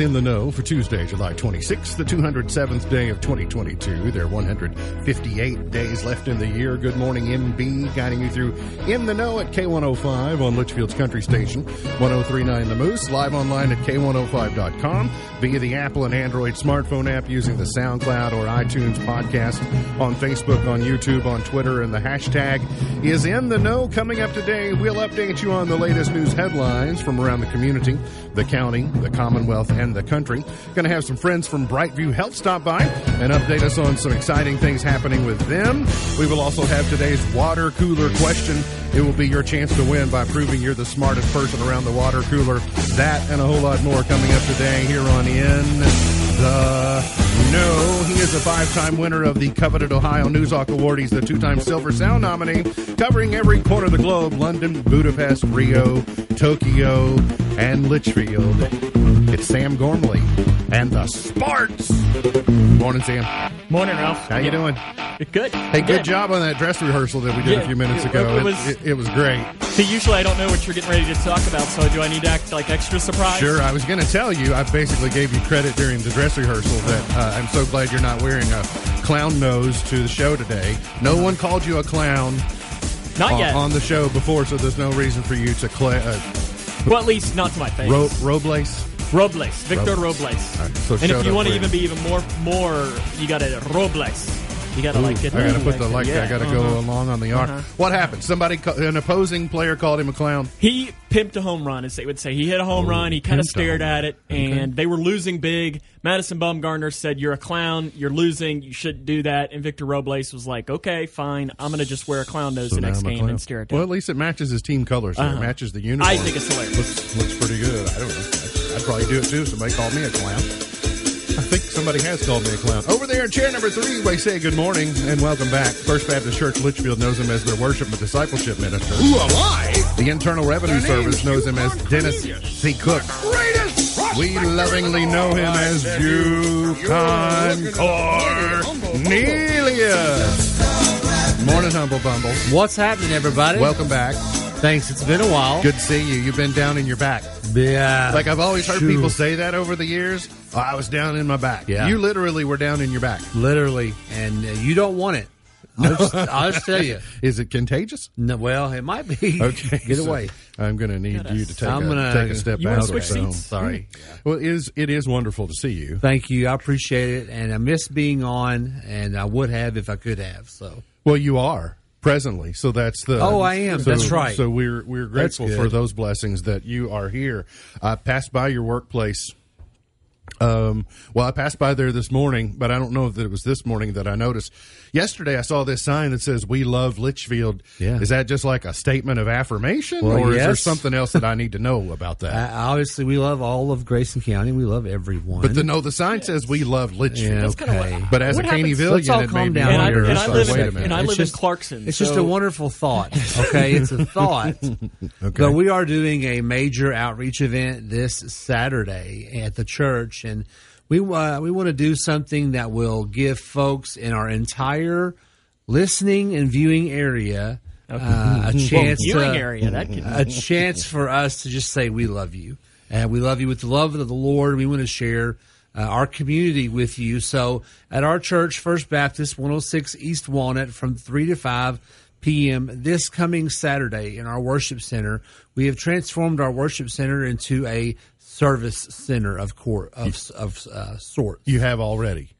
In the Know for Tuesday, July 26th, the 207th day of 2022. There are 158 days left in the year. Good morning, MB, guiding you through In the Know at K105 on Leitchfield's Country Station, 1039 The Moose, live online at K105.com, via the Apple and Android smartphone app using the SoundCloud or iTunes podcast, on Facebook, on YouTube, on Twitter, and the hashtag is In the Know. Coming up today, we'll update you on the latest news headlines from around the community, the county, the Commonwealth, and the country. Going to have some friends from Brightview Health stop by and update us on some exciting things happening with them. We will also have today's water cooler question. It will be your chance to win by proving you're the smartest person around the water cooler. That and a whole lot more coming up today here on In the no, he is a five-time winner of the coveted Ohio Newswalk Award. He's the two-time Silver Sound nominee, covering every corner of the globe: London, Budapest, Rio, Tokyo, and Leitchfield. It's Sam Gormley and the Sparks. Morning, Sam. Morning, Ralph. How you doing? Good. Hey, good job on that dress rehearsal that we did Yeah, a few minutes it- ago. it was- it- it was great. See, usually I don't know what you're getting ready to talk about, so do I need to act like extra surprised? Sure, I was going to tell you. I basically gave you credit during the dress rehearsal that uh, I'm so glad you're not wearing a clown nose to the show today. No one called you a clown Not on, yet. on the show before, so there's no reason for you to cla uh, well, at least not to my face. ro- Robles. Robles. Victor Robles. Robles. Right, so and if you want to even be even more, more, you got to Robles. You got to like it. I got to put the like. Yeah, I got to uh-huh. go along on the arm. Uh-huh. What happened? Somebody, an opposing player, called him a clown. He pimped a home run, as they would say. He hit a home run. He kind of stared at it, and they were losing big. Madison Bumgarner said, "You're a clown. You're losing. You shouldn't do that." And Victor Robles was like, "Okay, fine. I'm going to just wear a clown nose So the next game and stare at it." Well, at least it matches his team colors. There. It Uh-huh. matches the uniform. I think it's hilarious. Looks, looks pretty good. I don't know. I'd, probably do it too. if Somebody called me a clown. I think somebody has called me a clown. Over there in chair number three, we say good morning and welcome back. First Baptist Church Leitchfield knows him as their worship and discipleship minister. Who am I? The Internal Revenue Service knows him as Dennis C. Cook. Greatest We lovingly know him as Yukon Cornelius. Morning, Humble Bumble. What's happening, everybody? Welcome back. thanks. It's been a while. Good to see you. You've been down in your back. Yeah. Like I've always heard Shoo. people say that over the years. Oh, I was down in my back. Yeah. You literally were down in your back. literally, and uh, you don't want it. I'll, just, I'll just tell you. Is it contagious? No, well, it might be. Okay. Get so away. I'm going to need you to take, I'm a, gonna- take a step You back. wanna switch so- seats? Sorry. Well, it is, it is wonderful to see you. Thank you. I appreciate it, and I miss being on, and I would have if I could have. So Well, you are presently, so that's the. Oh, I am. so- That's right. So we're we're grateful for those blessings that you are here. I passed by your workplace. Um, well, I passed by there this morning, but I don't know that it was this morning that I noticed. Yesterday, I saw this sign that says "We love Leitchfield." Yeah. Is that just like a statement of affirmation, Well, or is there something else that I need to know about that? uh, obviously, we love all of Grayson County. We love everyone. but the no, the sign says "We love Leitchfield." yeah, That's kinda okay. what- But as a happens- Caneyvillian, Let's it calm made me down And I, wonder, here. and I live wait a in, minute. and I live just- in Clarkson. It's so just a wonderful thought. Okay, it's a thought. Okay. But we are doing a major outreach event this Saturday at the church, and we uh, we want to do something that will give folks in our entire listening and viewing area uh, a chance viewing to, area, that can- a chance for us to just say we love you, and we love you with the love of the Lord. We want to share. Uh, our community with you. So at our church, First Baptist, 106 East Walnut, from 3 to 5 p.m. this coming Saturday in our worship center, we have transformed our worship center into a service center of court of, of uh, sorts. you have already.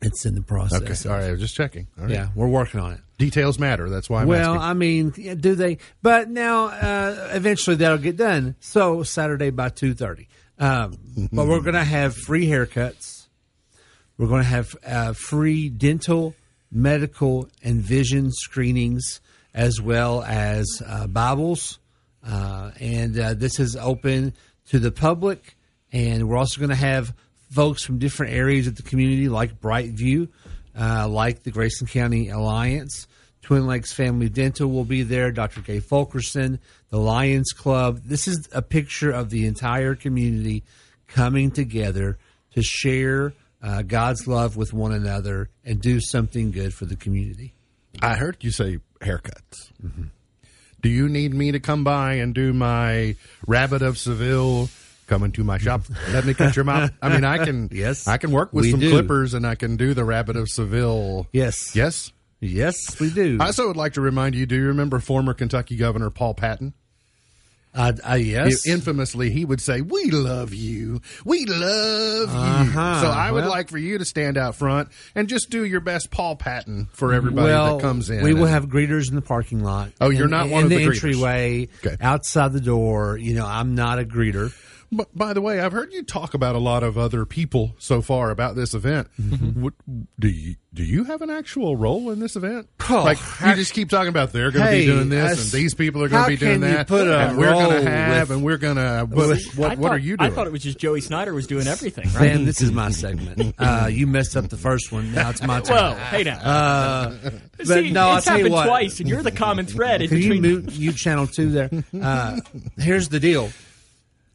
It's in the process. Okay, all right. I was just checking. All right. Yeah, we're working on it. Details matter. That's why I'm well, asking. I mean, do they? But now, uh, eventually, that'll get done. So Saturday by two thirty. Um, but we're going to have free haircuts. We're going to have uh, free dental, medical, and vision screenings, as well as uh, Bibles. Uh, and uh, this is open to the public. And we're also going to have folks from different areas of the community, like Brightview, uh, like the Grayson County Alliance. Twin Lakes Family Dental will be there. Dr. Gay Fulkerson, the Lions Club. This is a picture of the entire community coming together to share uh, God's love with one another and do something good for the community. I heard you say haircuts. Do you need me to come by and do my Rabbit of Seville come into my shop. Let me cut your mouth. I mean, I can. Yes, I can work with some do. clippers, and I can do the Rabbit of Seville. Yes. Yes. Yes, we do. I also would like to remind you. Do you remember former Kentucky Governor Paul Patton? Uh, uh, yes. Infamously, he would say, "We love you. We love you." Uh-huh. So I would Well- like for you to stand out front and just do your best Paul Patton for everybody well, that comes in. We will have greeters in the parking lot. Oh, you're not one of the, the entryway, Okay. outside the door. You know, I'm not a greeter. Mm-hmm. What, do you talk about a lot of other people so far about this event. do you do you have an actual role in this event? Oh, like how- you just keep talking about they're going to Hey, be doing this that's- and these people are going to be doing can you that put a and we're going role to have with- and we're going to. I What, what, what thought- are you doing? I thought it was just Joey Snyder was doing everything. Right? Sam, this is my segment. Uh, you messed up the first one. Now it's my turn. Whoa, hey now. Uh, but See, no, I'll it's tell you happened what. twice, and you're the common thread in Can you between. mute you channel two there? Uh, here's the deal: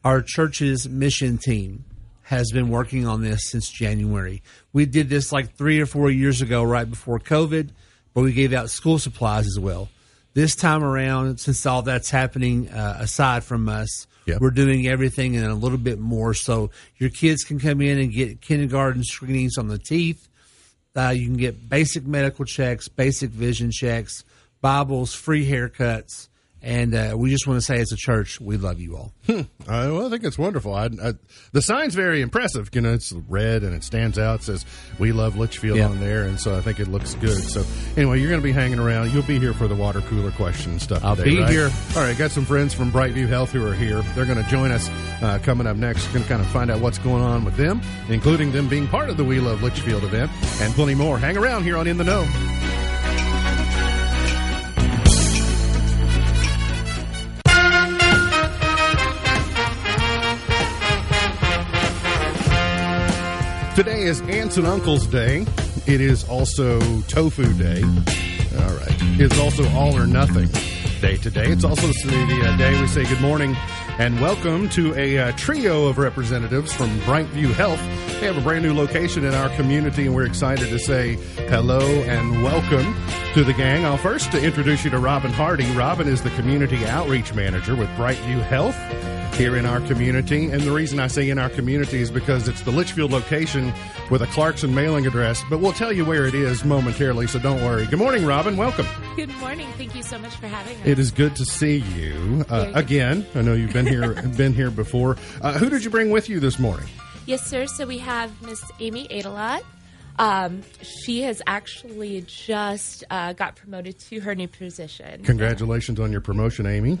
our church's mission team has been working on this since January. We did this like three or four years ago, right before COVID, but we gave out school supplies as well. This time around, since all that's happening uh, aside from us, Yep. we're doing everything and a little bit more. So your kids can come in and get kindergarten screenings on the teeth. Uh, you can get basic medical checks, basic vision checks, Bibles, free haircuts, and uh, we just want to say, as a church, we love you all. Uh, well, I think it's wonderful. I, I, the sign's very impressive. You know, it's red and it stands out. It says "We love Leitchfield" Yeah. on there, and so I think it looks good. So anyway, you're going to be hanging around. You'll be here for the water cooler question and stuff. I'll today, be right? here. All right, got some friends from Brightview Health who are here. They're going to join us uh, coming up next. Going to kind of find out what's going on with them, including them being part of the We Love Leitchfield event, and plenty more. Hang around here on In the Know. Today is Aunts and Uncles Day. It is also Tofu Day. All right. It's also All or Nothing Day today. It's also the uh, day we say good morning and welcome to a uh, trio of representatives from Brightview Health. They have a brand new location in our community, and we're excited to say hello and welcome to the gang. I'll first introduce you to Robin Hardy. Robin is the community outreach manager with Brightview Health here in our community. And the reason I say in our community is because it's the Leitchfield location with a Clarkson mailing address, but we'll tell you where it is momentarily, so don't worry. Good morning, Robin. Welcome. Good morning. Thank you so much for having us. It is good to see you uh, again. I know you've been here been here before. Uh, who did you bring with you this morning? Yes, sir. So we have Miss Amy Adelot. Um, she has actually just uh, got promoted to her new position. Congratulations on your promotion, Amy.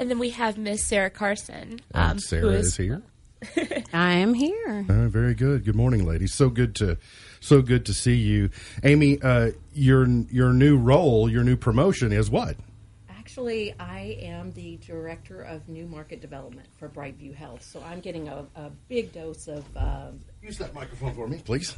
And then we have Miss Sarah Carson. um, And Sarah who is here. I am here. Uh, very good. Good morning, ladies. So good to so good to see you, Amy. Uh, your your new role, your new promotion is what? Actually, I am the director of new market development for Brightview Health, so I'm getting a, a big dose of. Um, Use that microphone for me, please.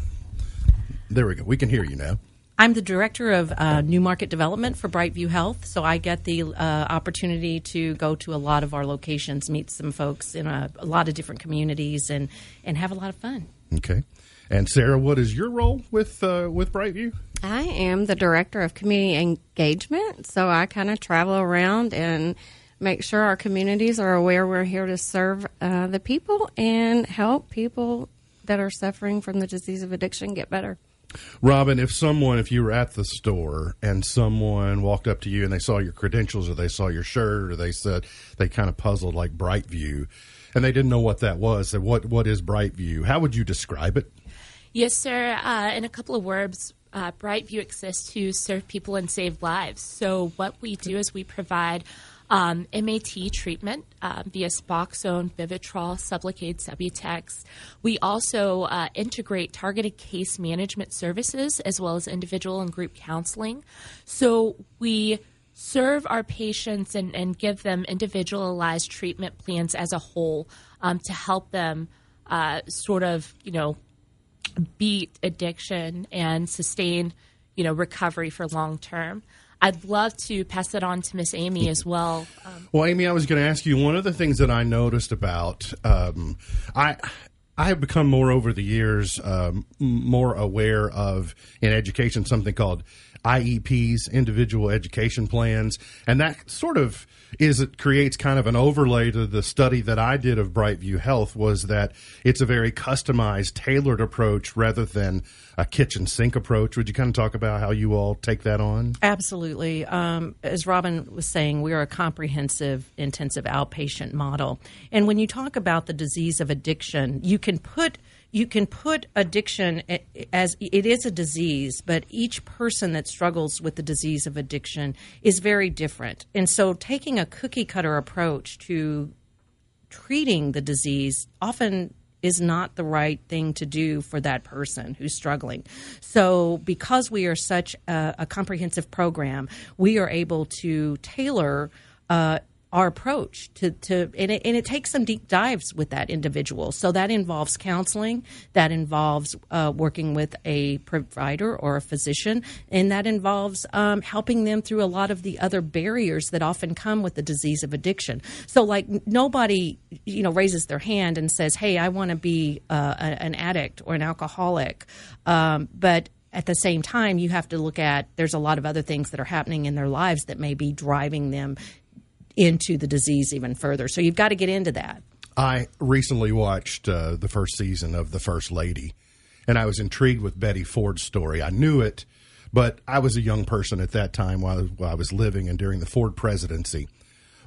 There we go. We can hear you now. I'm the director of uh, new market development for Brightview Health, so I get the uh, opportunity to go to a lot of our locations, meet some folks in a, a lot of different communities, and and have a lot of fun. Okay. And Sarah, what is your role with uh, with Brightview? I am the director of community engagement, so I kind of travel around and make sure our communities are aware we're here to serve uh, the people and help people that are suffering from the disease of addiction get better. Robin, if someone, if you were at the store and someone walked up to you and they saw your credentials or they saw your shirt or they said they kind of puzzled like Brightview and they didn't know what that was, what what is Brightview? How would you describe it? Yes, sir. Uh, in a couple of words, uh, Brightview exists to serve people and save lives. So, what we do is we provide um, MAT treatment uh, via Suboxone, Vivitrol, Sublocade, Subutex. We also uh, integrate targeted case management services as well as individual and group counseling. So, we serve our patients and, and give them individualized treatment plans as a whole um, to help them uh, sort of, you know, beat addiction and sustain, you know, recovery for long term. I'd love to pass that on to Miss Amy as well. Um, Well, Amy, I was going to ask you one of the things that I noticed about um, I I have become more over the years um, more aware of in education something called IEPs, individual education plans, and that sort of is it creates kind of an overlay to the study that I did of Brightview Health was that it's a very customized, tailored approach rather than a kitchen sink approach. Would you kind of talk about how you all take that on? Absolutely. Um, as Robin was saying, we are a comprehensive, intensive outpatient model. And when you talk about the disease of addiction, you can put you can put addiction as it is a disease, but each person that struggles with the disease of addiction is very different. And so, taking a cookie cutter approach to treating the disease often is not the right thing to do for that person who's struggling. So, because we are such a, a comprehensive program, we are able to tailor. Uh, our approach to, to and, it, and it takes some deep dives with that individual. So that involves counseling, that involves uh, working with a provider or a physician, and that involves um, helping them through a lot of the other barriers that often come with the disease of addiction. So like nobody, you know, raises their hand and says, "Hey, I want to be uh, a, an addict or an alcoholic," um, but at the same time, you have to look at there's a lot of other things that are happening in their lives that may be driving them into the disease even further. So you've got to get into that. I recently watched uh, the first season of The First Lady, and I was intrigued with Betty Ford's story. I knew it, but I was a young person at that time while, while I was living and during the Ford presidency.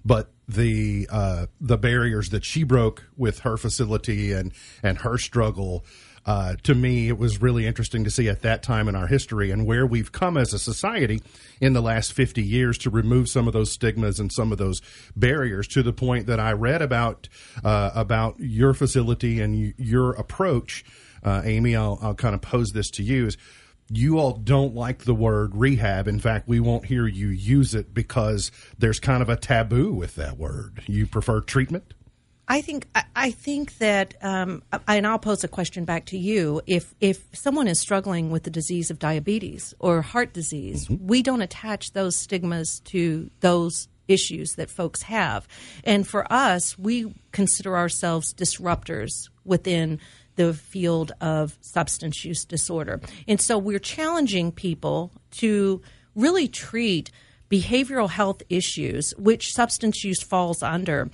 But the uh, the barriers that she broke with her facility and and her struggle uh, to me, it was really interesting to see at that time in our history and where we've come as a society in the last 50 years to remove some of those stigmas and some of those barriers to the point that I read about uh, about your facility and your approach. Uh, Amy, I'll, I'll kind of pose this to you. Is you all don't like the word rehab. In fact, we won't hear you use it because there's kind of a taboo with that word. You prefer treatment? I think I think that, um, and I'll pose a question back to you. If if someone is struggling with the disease of diabetes or heart disease, mm-hmm. we don't attach those stigmas to those issues that folks have. And for us, we consider ourselves disruptors within the field of substance use disorder. And so we're challenging people to really treat behavioral health issues, which substance use falls under,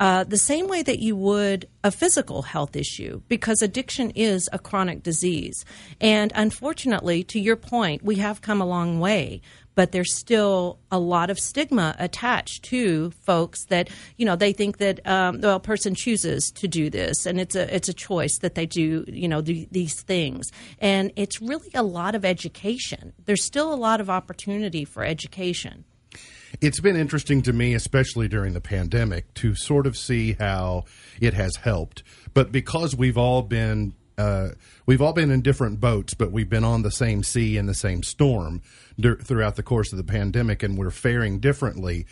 uh, the same way that you would a physical health issue, because addiction is a chronic disease. And unfortunately, to your point, we have come a long way, but there's still a lot of stigma attached to folks that you know they think that um, well, a person chooses to do this, and it's a it's a choice that they do you know these things, and it's really a lot of education. There's still a lot of opportunity for education. It's been interesting to me, especially during the pandemic, to sort of see how it has helped. But because we've all been uh, we've all been in different boats, but we've been on the same sea in the same storm dur- throughout the course of the pandemic, and we're faring differently.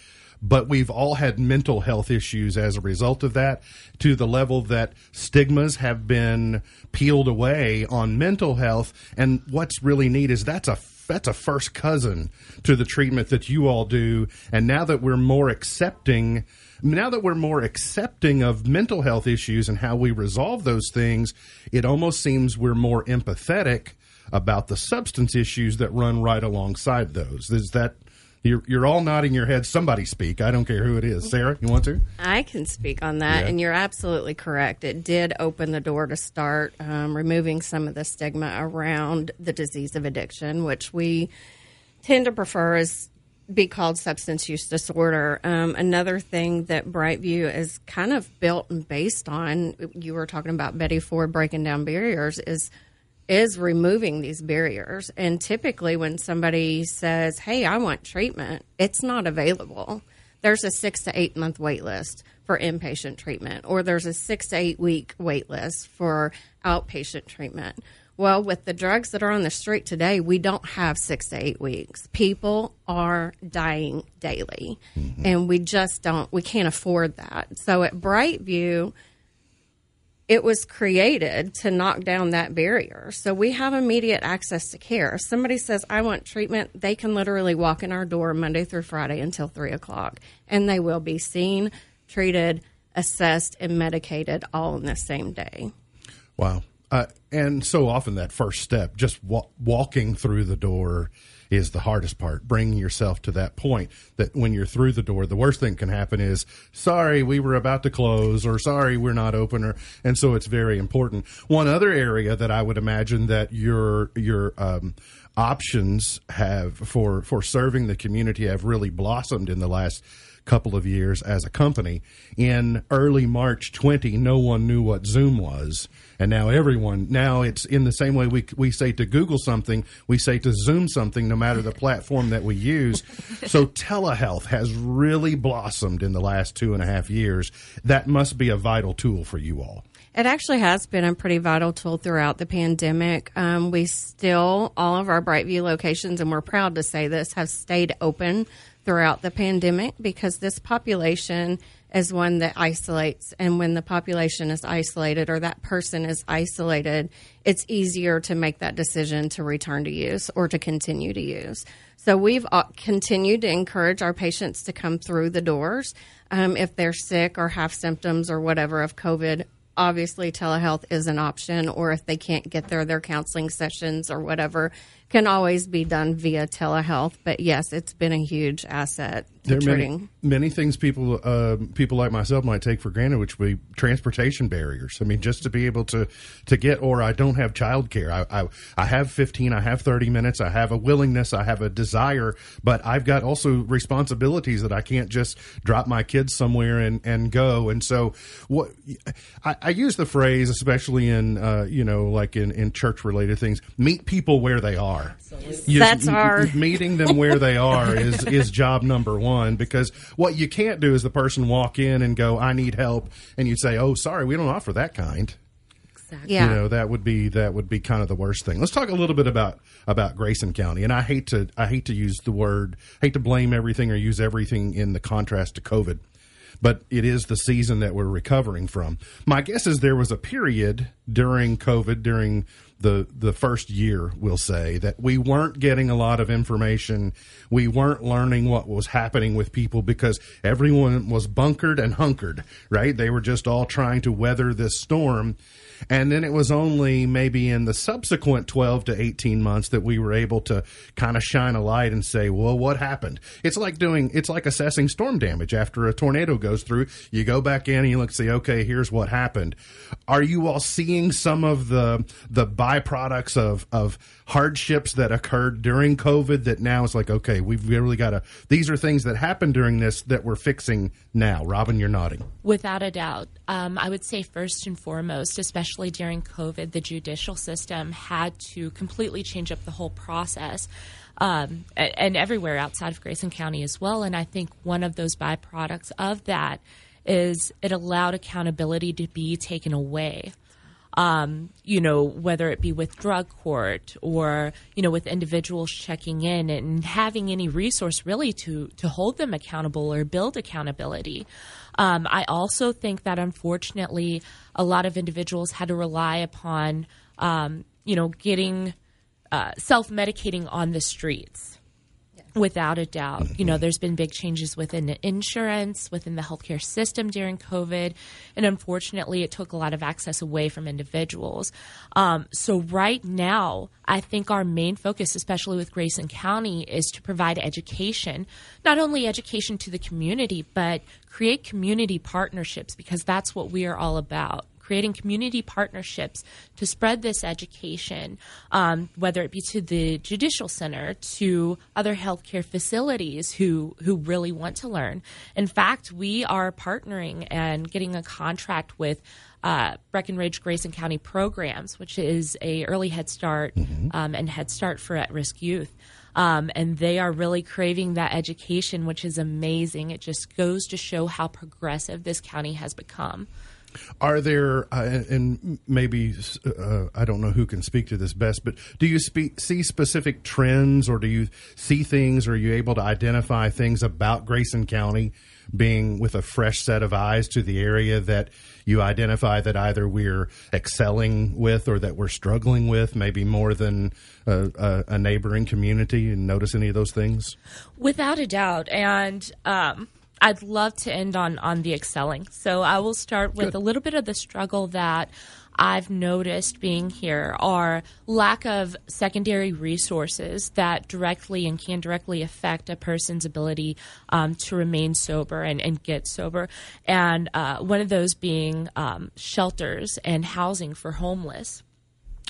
But we've all had mental health issues as a result of that, to the level that stigmas have been peeled away on mental health. And what's really neat is that's a that's a first cousin to the treatment that you all do. And now that we're more accepting, now that we're more accepting of mental health issues and how we resolve those things, it almost seems we're more empathetic about the substance issues that run right alongside those. Is that you're, you're all nodding your head. Somebody speak. I don't care who it is. Sarah, you want to? I can speak on that, yeah. and you're absolutely correct. It did open the door to start um, removing some of the stigma around the disease of addiction, which we tend to prefer as be called substance use disorder. Um, another thing that Brightview is kind of built and based on, you were talking about Betty Ford breaking down barriers, is is removing these barriers. And typically, when somebody says, Hey, I want treatment, it's not available. There's a six to eight month wait list for inpatient treatment, or there's a six to eight week wait list for outpatient treatment. Well, with the drugs that are on the street today, we don't have six to eight weeks. People are dying daily, mm-hmm. and we just don't, we can't afford that. So at Brightview, it was created to knock down that barrier. So we have immediate access to care. If somebody says, I want treatment, they can literally walk in our door Monday through Friday until three o'clock, and they will be seen, treated, assessed, and medicated all in the same day. Wow. Uh, and so often that first step, just wa- walking through the door, is the hardest part. Bringing yourself to that point that when you're through the door, the worst thing can happen is, sorry, we were about to close, or sorry, we're not open, or and so it's very important. One other area that I would imagine that your your um, options have for for serving the community have really blossomed in the last couple of years as a company. In early March 20, no one knew what Zoom was. And now everyone, now it's in the same way we, we say to Google something, we say to Zoom something, no matter the platform that we use. so telehealth has really blossomed in the last two and a half years. That must be a vital tool for you all. It actually has been a pretty vital tool throughout the pandemic. Um, we still, all of our Brightview locations, and we're proud to say this, have stayed open throughout the pandemic because this population is one that isolates. And when the population is isolated or that person is isolated, it's easier to make that decision to return to use or to continue to use. So we've uh, continued to encourage our patients to come through the doors um, if they're sick or have symptoms or whatever of COVID obviously telehealth is an option or if they can't get there their counseling sessions or whatever can always be done via telehealth but yes it's been a huge asset there are many, many things people uh, people like myself might take for granted, which would be transportation barriers. I mean, just to be able to to get, or I don't have childcare. I, I I have fifteen, I have thirty minutes, I have a willingness, I have a desire, but I've got also responsibilities that I can't just drop my kids somewhere and and go. And so, what I, I use the phrase, especially in uh, you know, like in in church related things, meet people where they are. You- That's our- meeting them where they are is is job number one because what you can't do is the person walk in and go I need help and you say oh sorry we don't offer that kind. Yeah you know that would be that would be kind of the worst thing. Let's talk a little bit about about Grayson County and I hate to I hate to use the word hate to blame everything or use everything in the contrast to COVID but it is the season that we're recovering from. My guess is there was a period during COVID, during the the first year, we'll say, that we weren't getting a lot of information. We weren't learning what was happening with people because everyone was bunkered and hunkered, right? They were just all trying to weather this storm. And then it was only maybe in the subsequent 12 to 18 months that we were able to kind of shine a light and say, well, what happened? It's like doing, it's like assessing storm damage after a tornado goes through. You go back in and you look and say, okay, here's what happened. Are you all seeing some of the, the byproducts of, of hardships that occurred during COVID that now it's like, okay, we've really got to, these are things that happened during this that we're fixing now. Robin, you're nodding. Without a doubt. Um, I would say, first and foremost, especially during COVID, the judicial system had to completely change up the whole process. Um, and everywhere outside of Grayson County as well. And I think one of those byproducts of that is it allowed accountability to be taken away um, you know, whether it be with drug court or, you know, with individuals checking in and having any resource really to, to hold them accountable or build accountability. Um, I also think that unfortunately a lot of individuals had to rely upon, um, you know, getting uh, self medicating on the streets. Without a doubt. You know, there's been big changes within insurance, within the healthcare system during COVID. And unfortunately, it took a lot of access away from individuals. Um, so, right now, I think our main focus, especially with Grayson County, is to provide education, not only education to the community, but create community partnerships because that's what we are all about creating community partnerships to spread this education, um, whether it be to the judicial center, to other healthcare facilities who who really want to learn. In fact, we are partnering and getting a contract with. Uh, Breckinridge Grayson County Programs, which is a early Head Start um, and Head Start for at-risk youth, um, and they are really craving that education, which is amazing. It just goes to show how progressive this county has become. Are there, uh, and maybe uh, I don't know who can speak to this best, but do you see specific trends, or do you see things, or are you able to identify things about Grayson County being with a fresh set of eyes to the area that you identify that either we're excelling with or that we're struggling with, maybe more than a, a, a neighboring community, and notice any of those things? Without a doubt. And um, I'd love to end on on the excelling. So I will start with a little bit of the struggle that I've noticed being here are lack of secondary resources that directly and can directly affect a person's ability um, to remain sober and, and get sober. And uh, one of those being um, shelters and housing for homeless.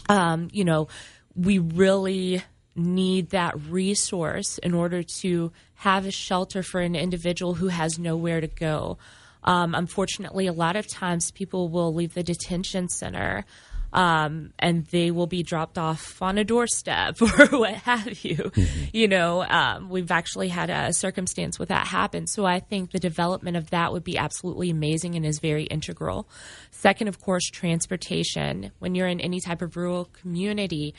Um, you know, we really need that resource in order to have a shelter for an individual who has nowhere to go. Um, unfortunately, a lot of times people will leave the detention center um, and they will be dropped off on a doorstep or what have you. You know, um, we've actually had a circumstance with that happen. So I think the development of that would be absolutely amazing and is very integral. Second, of course, transportation. When you're in any type of rural community,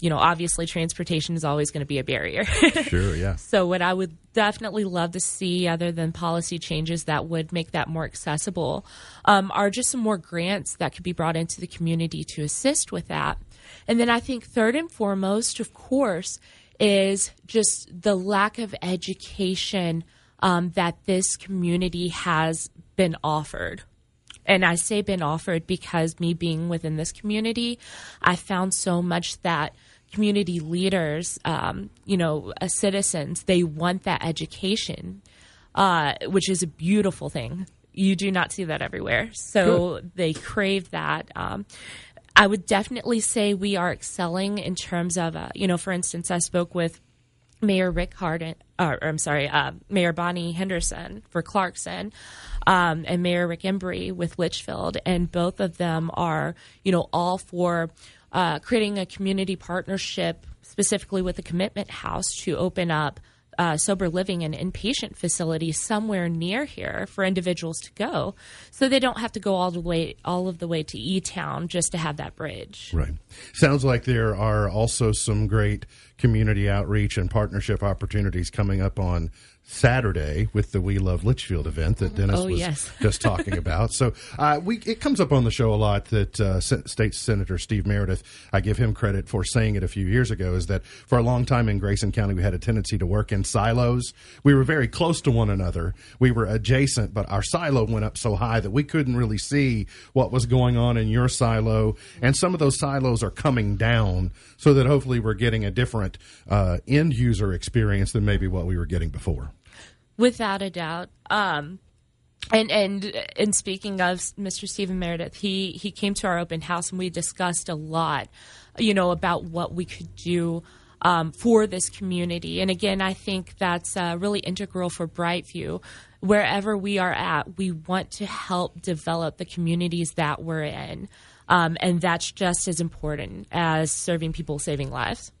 you know, obviously transportation is always going to be a barrier. Sure, yeah. So, what I would definitely love to see, other than policy changes that would make that more accessible, um, are just some more grants that could be brought into the community to assist with that. And then I think, third and foremost, of course, is just the lack of education um, that this community has been offered. And I say been offered because me being within this community, I found so much that community leaders, um, you know, uh, citizens, they want that education, uh, which is a beautiful thing. You do not see that everywhere. So they crave that. Um, I would definitely say we are excelling in terms of, uh, you know, for instance, I spoke with Mayor Rick Hardin, or, or I'm sorry, uh, Mayor Bonnie Henderson for Clarkson, um, and Mayor Rick Embry with Leitchfield, and both of them are, you know, all for uh, creating a community partnership specifically with the Commitment House to open up uh, sober living and inpatient facilities somewhere near here for individuals to go, so they don't have to go all the way all of the way to E Town just to have that bridge. Right. Sounds like there are also some great community outreach and partnership opportunities coming up on Saturday with the We Love Leitchfield event that Dennis Oh, was yes. just talking about. So uh, we it comes up on the show a lot that uh, State Senator Steve Meredith, I give him credit for saying it a few years ago, is that for a long time in Grayson County we had a tendency to work in silos. We were very close to one another. We were adjacent, but our silo went up so high that we couldn't really see what was going on in your silo. And some of those silos are coming down so that hopefully we're getting a different uh, end user experience than maybe what we were getting before. Without a doubt. Um, and and and speaking of Mr. Stephen Meredith, he he came to our open house and we discussed a lot, you know, about what we could do um, for this community. And again, I think that's uh, really integral for Brightview. Wherever we are at, we want to help develop the communities that we're in, um, and that's just as important as serving people, saving lives.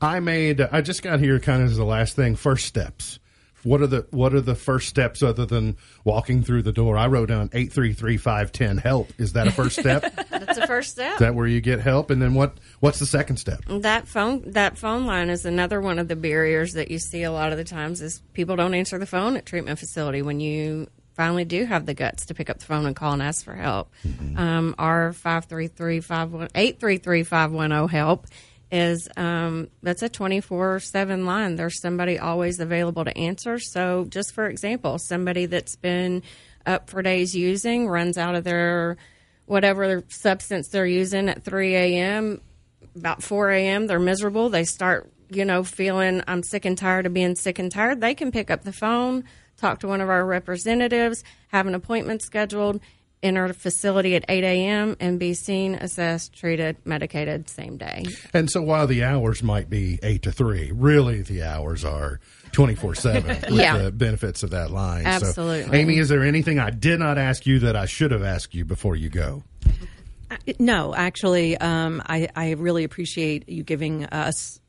I made. I just got here, kind of as the last thing. First steps. What are the What are the first steps other than walking through the door? I wrote down eight three three five ten help. Is that a first step? That's a first step. Is that where you get help? And then what? What's the second step? That phone that phone line is another one of the barriers that you see a lot of the times is people don't answer the phone at treatment facility when you finally do have the guts to pick up the phone and call and ask for help. Um, our 533-510 help is um, that's a 24-7 line there's somebody always available to answer so just for example somebody that's been up for days using runs out of their whatever substance they're using at 3 a.m about 4 a.m. They're miserable. They start, you know, feeling I'm sick and tired of being sick and tired. They can pick up the phone, talk to one of our representatives, have an appointment scheduled, enter the facility at 8 a.m. and be seen, assessed, treated, medicated same day. And so while the hours might be eight to three, really the hours are twenty four seven with Yeah. the benefits of that line. Absolutely. So, Amy, is there anything I did not ask you that I should have asked you before you go? No, actually, um, I, I really appreciate you giving us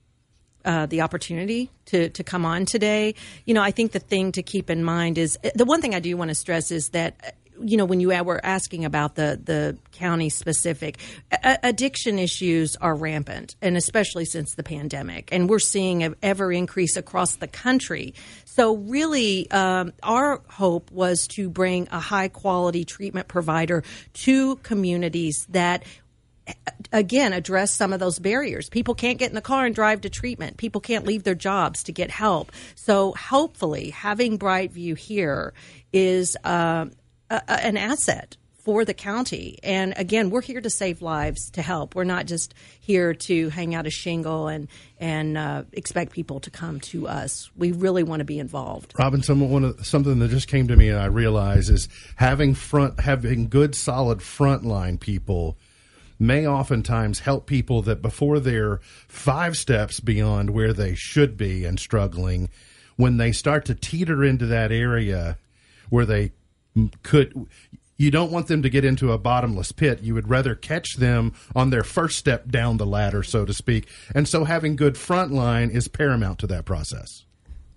uh, the opportunity to, to come on today. You know, I think the thing to keep in mind is the one thing I do want to stress is that. You know, when you were asking about the the county specific, a- addiction issues are rampant, and especially since the pandemic, and we're seeing an ever increase across the country. So, really, um, our hope was to bring a high quality treatment provider to communities that again address some of those barriers. People can't get in the car and drive to treatment. People can't leave their jobs to get help. So hopefully, having Brightview here is uh, a, an asset for the county. And again, we're here to save lives, to help. We're not just here to hang out a shingle and and uh, expect people to come to us. We really want to be involved. Robin, some, one of, something that just came to me and I realize is having front having good solid frontline people may oftentimes help people that before they're five steps beyond where they should be and struggling, when they start to teeter into that area where they could you don't want them to get into a bottomless pit. You would rather catch them on their first step down the ladder, so to speak. And so having good front line is paramount to that process.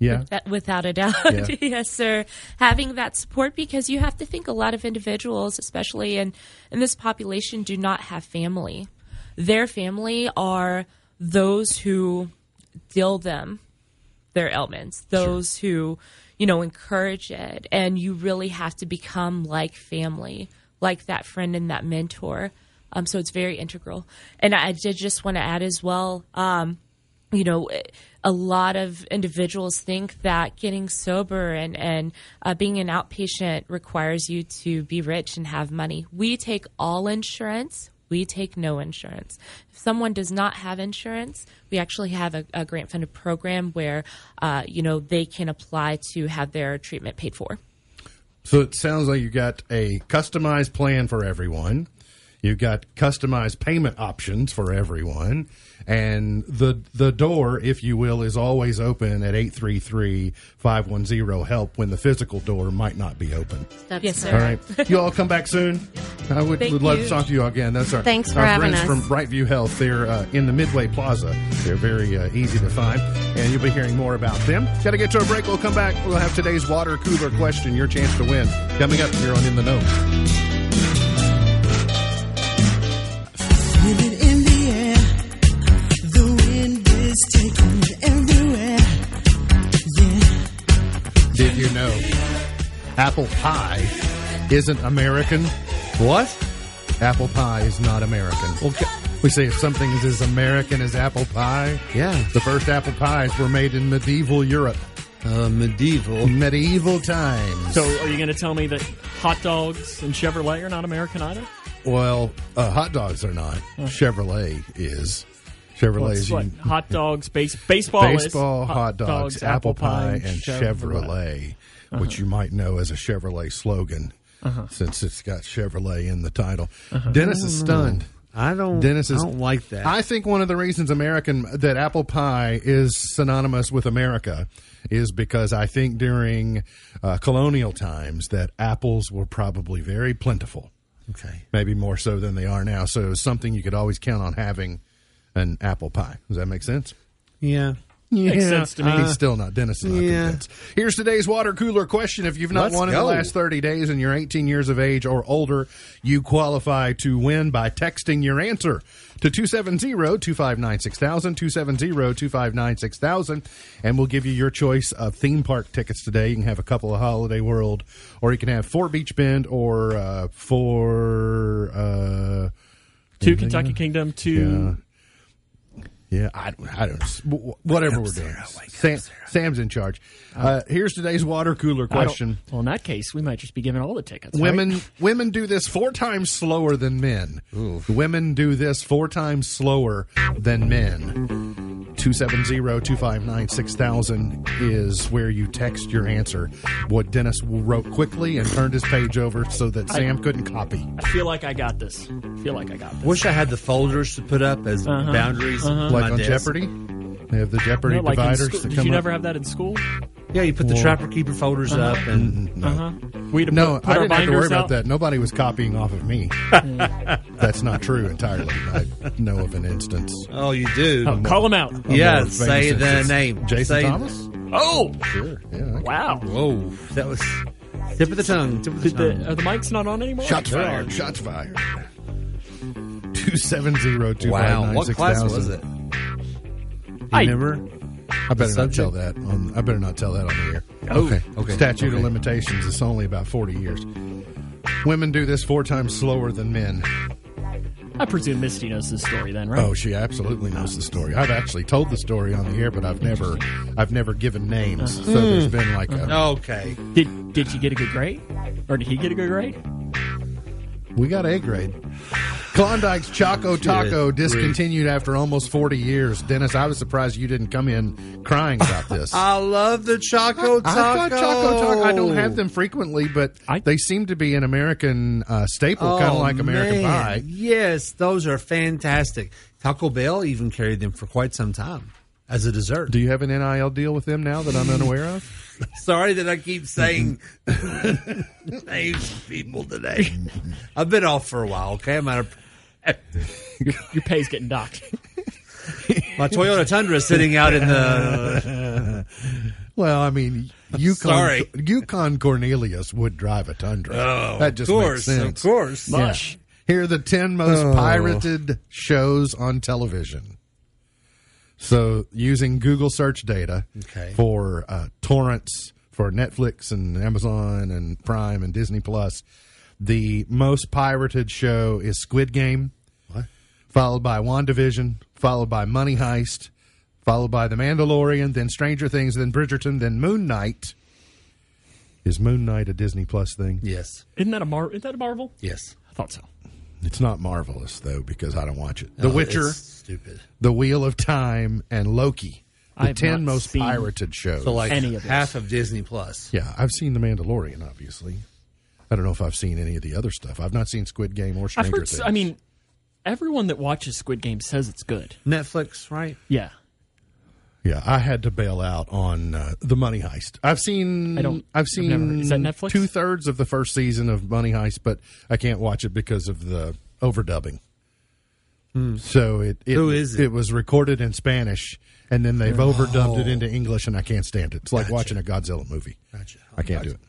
Yeah. That, without a doubt. Yeah. yes, sir. Having that support because you have to think a lot of individuals, especially in, in this population, do not have family. Their family are those who deal them their ailments, those who, you know, encourage it. And you really have to become like family, like that friend and that mentor. Um, so it's very integral. And I did just want to add as well, um, you know, a lot of individuals think that getting sober and, and uh, being an outpatient requires you to be rich and have money. We take all insurance. We take no insurance. If someone does not have insurance, we actually have a, a grant funded program where, uh, you know, they can apply to have their treatment paid for. So it sounds like you got a customized plan for everyone. You've got customized payment options for everyone. And the the door, if you will, is always open at 833-510-HELP when the physical door might not be open. That's Yes, sir. All right. You all come back soon. I would, would love to talk to you all again. That's our, Thanks for our having friends us. from Brightview Health. They're uh, in the Midway Plaza. They're very uh, easy to find, and you'll be hearing more about them. Got to get to a break. We'll come back. We'll have today's water cooler question, your chance to win, coming up here on In the Know. Apple pie isn't American? What? Apple pie is not American. Okay. We say if something is as American as apple pie, Yeah. the first apple pies were made in medieval Europe, Uh, medieval. medieval times. So, are you going to tell me that hot dogs and Chevrolet are not American either? Well, uh, hot dogs are not. Chevrolet is. Chevrolet Well, is what, hot dogs, base, baseball, is baseball, hot, dogs, apple pie, and Chevrolet, Uh-huh. which you might know as a Chevrolet slogan, since it's got Chevrolet in the title. Uh-huh. Dennis is stunned. I don't. Dennis is, I don't like that. I think one of the reasons American that apple pie is synonymous with America is because I think during uh, colonial times that apples were probably very plentiful okay. maybe more so than they are now. So it was something you could always count on having an apple pie. Does that make sense? Yeah. Makes sense to me. He's still not. Dennis is not yeah. convinced. Here's today's water cooler question. If you've not Let's won in the last 30 days and you're 18 years of age or older, you qualify to win by texting your answer to 270-259-6000, 270-259-6000, and we'll give you your choice of theme park tickets today. You can have a couple of Holiday World, or you can have four Beach Bend, or uh, four... Uh, Two Kentucky Kingdom, two. yeah, I, I don't. wh- Whatever we're doing, Sam, Sam's in charge. Uh, here's today's water cooler question: Well, in that case, we might just be giving all the tickets. right? Women women do this four times slower than men. Women do this four times slower than men. 270-259-6000 is where you text your answer. What Dennis wrote quickly and turned his page over so that Sam couldn't copy. I feel like I got this. I feel like I got this. Wish I had the folders to put up as uh-huh. boundaries. Uh-huh. on Like on desk. Jeopardy, they have the Jeopardy No, like dividers. school- that Did come you up. never have that in school? Yeah, you put the Well- trapper keeper folders up, and Uh huh. We had to No, put, put I our didn't have to worry binders about out. that. Nobody was copying off of me. That's not true entirely. I know of an instance. oh, you do. Oh, call him out. A yeah, more say famous the instance. name. Jason Say- Thomas? Oh, Sure. Yeah. wow. Whoa, that was tip of the tongue. Tip of the Did the, tongue. are the mics not on anymore? Shots They're fired. on. Shots fired. Two seven zero two five wow, what class was it? You I- remember? I better not tell that. On, I better not tell that on the air. Oh, okay, okay. Statute of limitations It's only about forty years. Women do this four times slower than men. I presume Misty knows this story then, right? Oh, she absolutely knows the story. I've actually told the story on the air, but I've never, I've never given names. So uh-huh. there's been like a, mm. Okay. Did did you get a good grade, or did he get a good grade? We got A grade. Klondike's Choco Taco discontinued after almost 40 years. Dennis, I was surprised you didn't come in crying about this. I love the Choco Taco. I thought Choco Taco. I don't have them frequently, but I- they seem to be an American uh, staple, Oh, kind of like American man. Pie. Yes, those are fantastic. Taco Bell even carried them for quite some time as a dessert. Do you have an NIL deal with them now that I'm unaware of? Sorry that I keep saying names of people today. I've been off for a while. Okay, I'm out of. Your, your pay's getting docked. My Toyota Tundra is sitting out in the. Well, I mean, Yukon, Sorry. Yukon Cornelius would drive a Tundra. Oh, that just of course, makes of course. Yeah. Here are the 10 most Oh. pirated shows on television. So, using Google search data Okay. for uh, torrents for Netflix and Amazon and Prime and Disney Plus, the most pirated show is Squid Game, What? followed by WandaVision, followed by Money Heist, followed by The Mandalorian, then Stranger Things, then Bridgerton, then Moon Knight. Is Moon Knight a Disney Plus thing? Yes, Isn't that a Mar? Isn't that a Marvel? yes. I thought so. It's not marvelous though because I don't watch it. The Oh, Witcher, stupid. The Wheel of Time, and Loki. I The have ten most pirated shows. So like Any of this. half of Disney Plus. yeah, I've seen The Mandalorian. Obviously, I don't know if I've seen any of the other stuff. I've not seen Squid Game or I've Stranger heard. Things. I mean, everyone that watches Squid Game says it's good. Netflix, right? Yeah. Yeah, I had to bail out on uh, the Money Heist. I've seen. I don't- I've I've seen. never- is that Netflix? Two thirds of the first season of Money Heist, but I can't watch it because of the overdubbing. So it, it Who is it? It was recorded in Spanish, and then they've overdubbed it into English, and I can't stand it. It's like watching a Godzilla movie. Gotcha. I can't do it.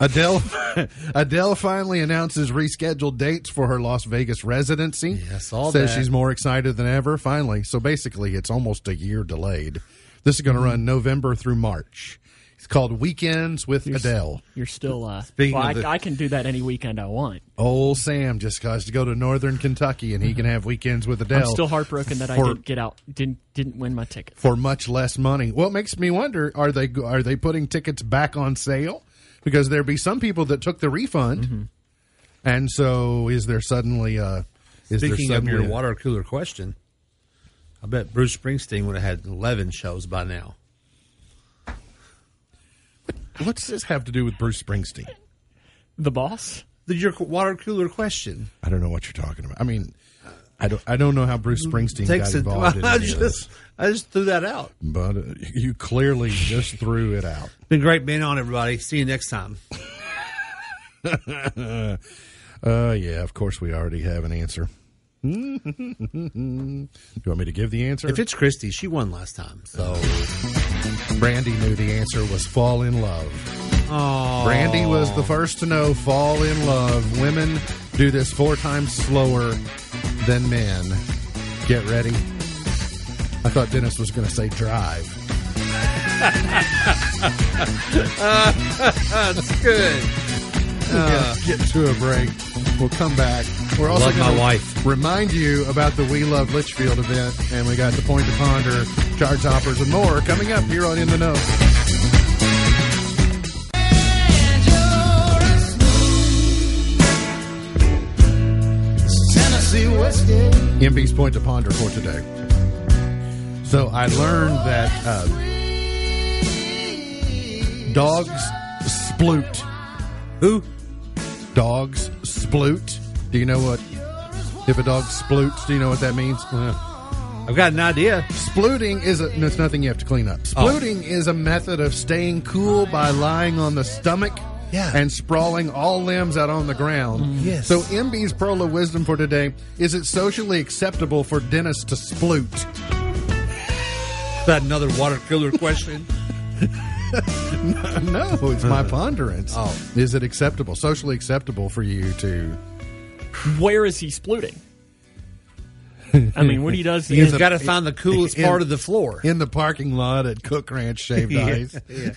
Adele Adele finally announces rescheduled dates for her Las Vegas residency. Yes, saw Says that. she's more excited than ever. Finally, so basically, it's almost a year delayed. This is going Mm-hmm. to run November through March. It's called Weekends with Adele. You're still. Uh, Speaking well, I, the- I can do that any weekend I want. Old Sam just has to go to Northern Kentucky, and he can have weekends with Adele. I'm still heartbroken that I didn't get out. Didn't didn't win my ticket. for much less money. Well, it makes me wonder: are they are they putting tickets back on sale? Because there'd be some people that took the refund, Mm-hmm. and so is there suddenly a is there Speaking of suddenly your a- water cooler question, I bet Bruce Springsteen would have had 11 shows by now. What does this have to do with Bruce Springsteen? The boss. The- Your water cooler question I don't know what you're talking about. I mean, I don't I don't know how Bruce Springsteen takes got it. involved in I any of this, just, I just threw that out. but uh, you clearly just threw it out. Been great being on, everybody. See you next time. Uh, yeah, of course we already have an answer. Do you want me to give the answer? If it's Christy, she won last time. So, Brandy knew the answer was fall in love. oh, Brandy was the first to know fall in love. Women do this four times slower than men. Get ready. I thought Dennis was going to say drive. that's good. get, uh. get to a break. We'll come back. We're also going to remind you about the We Love Leitchfield event, and we got the Point to Ponder, Chart Toppers, and more coming up here on In the Know. MB's Point to Ponder for today. So I learned that uh, dogs sploot. Who? Dogs sploot. Do you know what? If a dog sploots, do you know what that means? I've got an idea. Splooting is a, no, it's nothing you have to clean up. Splooting is a method of staying cool by lying on the stomach Yeah. and sprawling all limbs out on the ground. Yes. So MB's pearl of wisdom for today is it socially acceptable for Dennis to sploot? Is that another water cooler question? no, it's my ponderance. Oh. Is it acceptable, socially acceptable for you to Where is he splooting? I mean, what he does You've is got to find the coolest in- part of the floor. in the parking lot at Cook Ranch Shaved Yeah, Ice? yeah.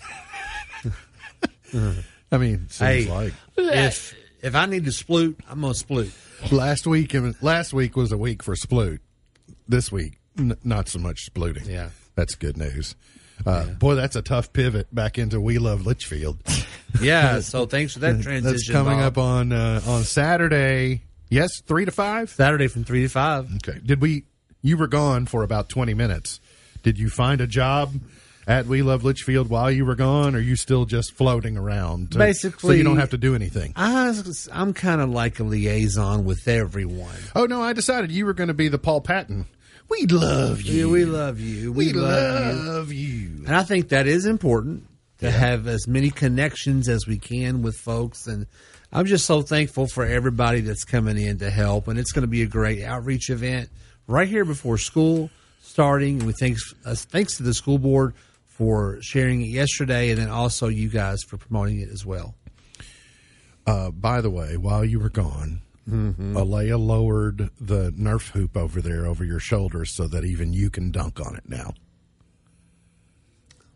I mean, seems Hey. like If If I need to sploot, I'm gonna sploot. Last week, last week was a week for sploot. This week, n- not so much splooting. Yeah. That's good news. Uh, Boy, that's a tough pivot back into We Love Leitchfield. Yeah. So thanks for that transition. That's coming Bob. up on uh, on Saturday. Yes, three to five. Saturday from three to five. Okay. Did we? You were gone for about twenty minutes. Did you find a job at We Love Leitchfield while you were gone? Or are you still just floating around? to- so Basically- you don't have to do anything. I I'm kind of like a liaison with everyone. Oh no, I decided you were going to be the Paul Patton. We love you. Yeah, we love you. We, We love, you. love you. And I think that is important to have as many connections as we can with folks. And I'm just so thankful for everybody that's coming in to help. And it's going to be a great outreach event right here before school starting. And we thanks uh, thanks to the school board for sharing it yesterday, and then also you guys for promoting it as well. Uh, by the way, while you were gone, Alea lowered the Nerf hoop over there over your shoulders so that even you can dunk on it now.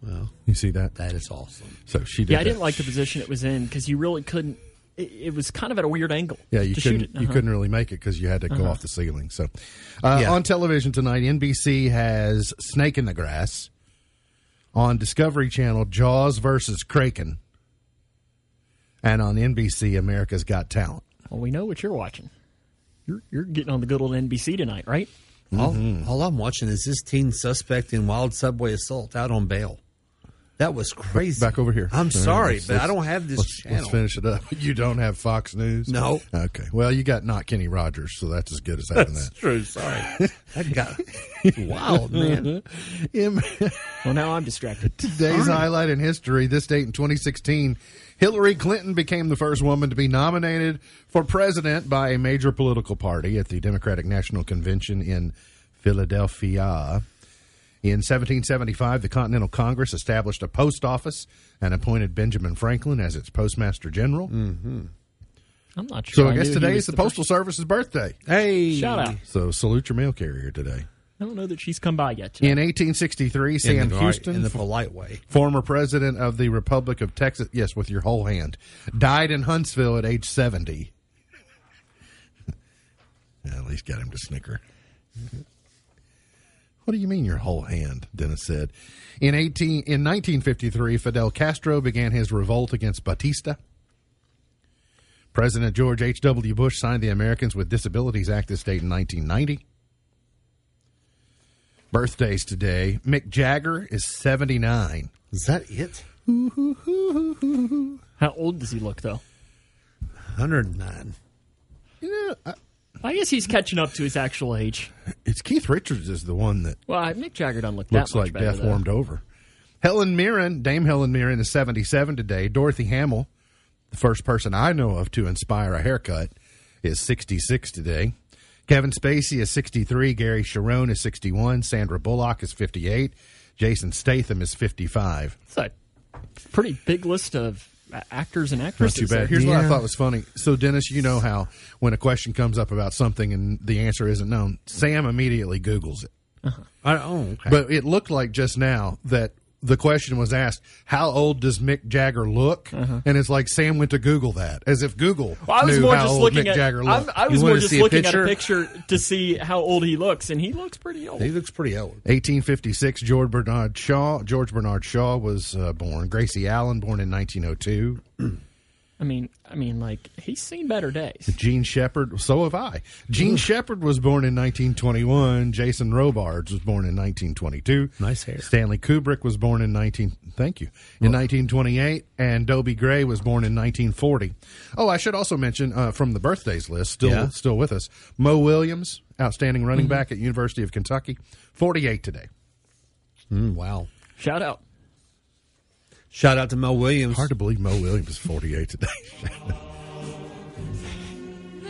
Well, You see that? that is awesome. So she did. Yeah, I didn't like the position it was in because you really couldn't. It, it was kind of at a weird angle. Yeah, you couldn't. You Uh-huh. couldn't really make it because you had to go off the ceiling. So, uh, Yeah. on television tonight, NBC has Snake in the Grass. On Discovery Channel, Jaws versus Kraken. And on NBC, America's Got Talent. Well, we know what you're watching. You're you're getting on the good old NBC tonight, right? Mm-hmm. All, all I'm watching is this teen suspect in wild subway assault out on bail. That was crazy. Back over here. I'm uh, sorry, let's- but I let's- don't have this let's, channel. Let's finish it up. You don't have Fox News? No. Okay. Well, you got not Kenny Rogers, so that's as good as having that. That's that. true. Sorry, that got wild, man. Well, now I'm distracted. today's highlight in history, this date in 2016, Hillary Clinton became the first woman to be nominated for president by a major political party at the Democratic National Convention in Philadelphia. In 1775, the Continental Congress established a post office and appointed Benjamin Franklin as its postmaster general. Mm-hmm. I'm not sure. So I knew guess today was is the Postal first- Service's birthday. Hey, Shout out. So salute your mail carrier today. I don't know that she's come by yet. In 1863, in Sam the, Houston, in the polite way. former president of the Republic of Texas, yes, with your whole hand, died in Huntsville at age 70. At least got him to snicker. What do you mean your whole hand? Dennis said. In 18 in 1953, Fidel Castro began his revolt against Batista. President George H.W. Bush signed the Americans with Disabilities Act this date in 1990. Birthdays today. Mick Jagger is 79. Is that it? How old does he look, though? 109. You know, I- I guess he's catching up to his actual age. it's Keith Richards is the one that Well, Mick Jagger doesn't look looks much like better, death though. warmed over. Helen Mirren, Dame Helen Mirren is 77 today. Dorothy Hamill, the first person I know of to inspire a haircut, is 66 today. Kevin Spacey is 63. Gary Cherone is 61. Sandra Bullock is 58. Jason Statham is 55. It's a pretty big list of actors and Not actresses. too bad. there. Here's what I thought was funny. So, Dennis, you know how when a question comes up about something and the answer isn't known, Sam immediately Googles it. Uh-huh. I, oh, okay. But it looked like just now that the question was asked, "How old does Mick Jagger look?" And it's like Sam went to Google that, as if Google Well, I was knew more how just old looking Mick at. Jagger I'm- looked. I was You more just see a looking at a picture? picture to see how old he looks, and he looks pretty old. he looks pretty old. 1856, George Bernard Shaw. George Bernard Shaw was uh, born. Gracie Allen, born in 1902. I mean, I mean, like he's seen better days. Jean Shepherd. So have I. Jean Shepherd was born in 1921. Jason Robards was born in 1922. Nice hair. Stanley Kubrick was born in 19. Thank you. In 1928, and Dobie Gray was born in 1940. Oh, I should also mention uh, from the birthdays list, still Yeah. still with us, Moe Williams, outstanding running back at University of Kentucky, 48 today. Mm, wow. Shout out. Shout out to Mel Williams. Hard to believe Moe Williams is 48 today.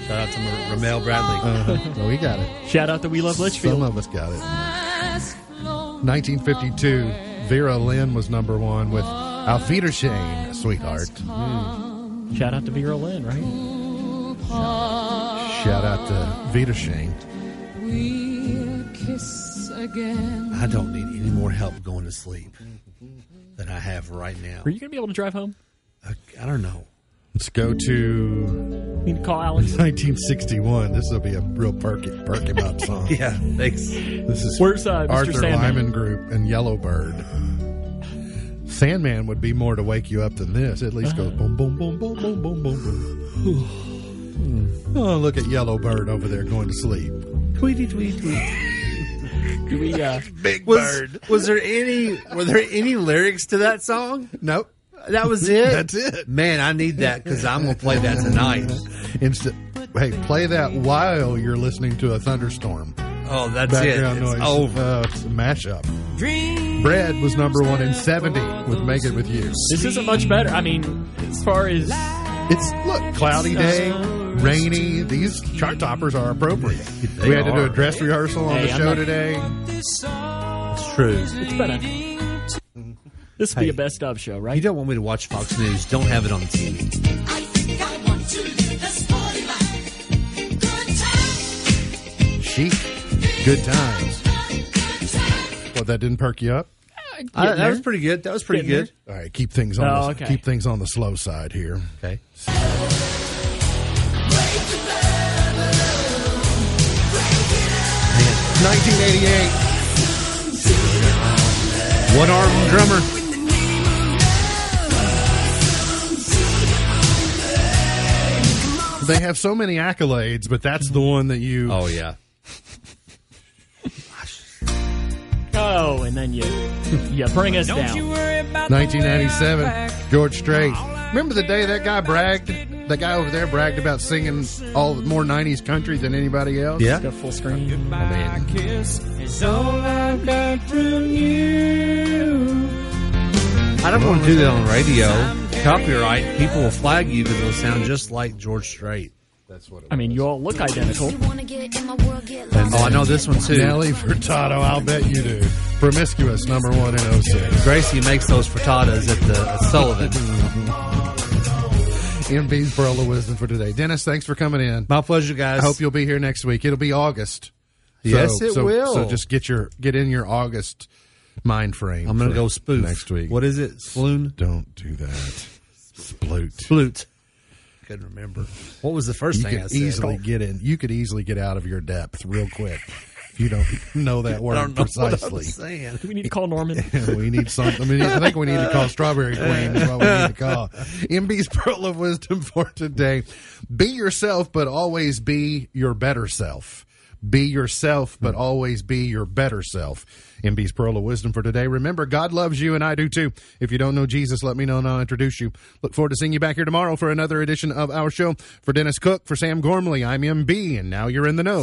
Shout out to Mar- Ramel Bradley. uh, no, we got it. Shout out to We Love Some Leitchfield. of us got it. 1952, Vera Lynn was number one with Auf Wiedersehen, sweetheart. Shout out to Vera Lynn, right? Shout out to Wiedersehen. I don't need any more help going to sleep than I have right now. Are you going to be able to drive home? I, I don't know. Let's go to Need to call Alex. 1961. This will be a real perky, perky about song. Yeah, thanks. This is Where's, uh, Mr. Arthur Sandman? Lyman Group and Yellowbird. Sandman would be more to wake you up than this. At least Uh-huh. goes boom, boom, boom, boom, boom, boom, boom, boom. Oh, look at Yellowbird over there going to sleep. Tweety tweet tweet. Do we, uh, Big Was was there any were there any lyrics to that song? Nope. That was it. That's it. Man, I need that because I'm gonna play that tonight. Instead, hey, play that while you're listening to a thunderstorm. Oh, that's Background it. It's noise. over. Uh, it's a mashup. Bread was number one in 70 with Make It With You. this isn't much better. I mean, as far as It's, look, cloudy day, rainy. These chart toppers are appropriate. They we had to do a dress rehearsal on Hey, the show not- today. It's true. it's better. This would be a best of show, right? You don't want me to watch Fox News? Don't have it on the TV. Chic. Good times. Well, that didn't perk you up? I, Getting that was pretty good. That was pretty Getting good. All right, keep things on Oh, the, okay. keep things on the slow side here. Okay. 1988. One arm drummer. They have so many accolades, but that's the one that you. Oh yeah. Oh, and then you, you bring us down. 1997, George Strait. Remember the day that guy bragged? That guy over there bragged about singing all more 90s country than anybody else? Yeah. Got full screen. I mean, I don't want to do that on radio. Copyright. People will flag you because it'll sound just like George Strait. that's what it I mean, you all look identical. Oh, I know this one too. Nelly Furtado, I'll bet you do. Promiscuous, number one in 06. Gracie makes those frittatas at the at Sullivan. Pearl of Wisdom for today. Dennis, thanks for coming in. My pleasure, guys. I hope you'll be here next week. It'll be August. Yes, it so, will. So just get your get in your August mind frame. I'm going to go spoof next week. What is it? Sploon. Don't do that. Sploot. Flute. Couldn't remember. What was the first You thing I could said? easily get in. You could easily get out of your depth real quick. If You don't know that word I don't know what precisely. I'm saying. Do we need to call Norman? we need something. I, mean, I think we need to call Strawberry Queen. Is what we need to call. MB's Pearl of Wisdom for today. Be yourself, but always be your better self. Be yourself, but hmm. always be your better self. MB's Pearl of Wisdom for today. Remember, God loves you, and I do too. If you don't know Jesus, let me know and I'll introduce you. Look forward to seeing you back here tomorrow for another edition of our show. For Dennis Cook, for Sam Gormley, I'm MB, and now you're in the know.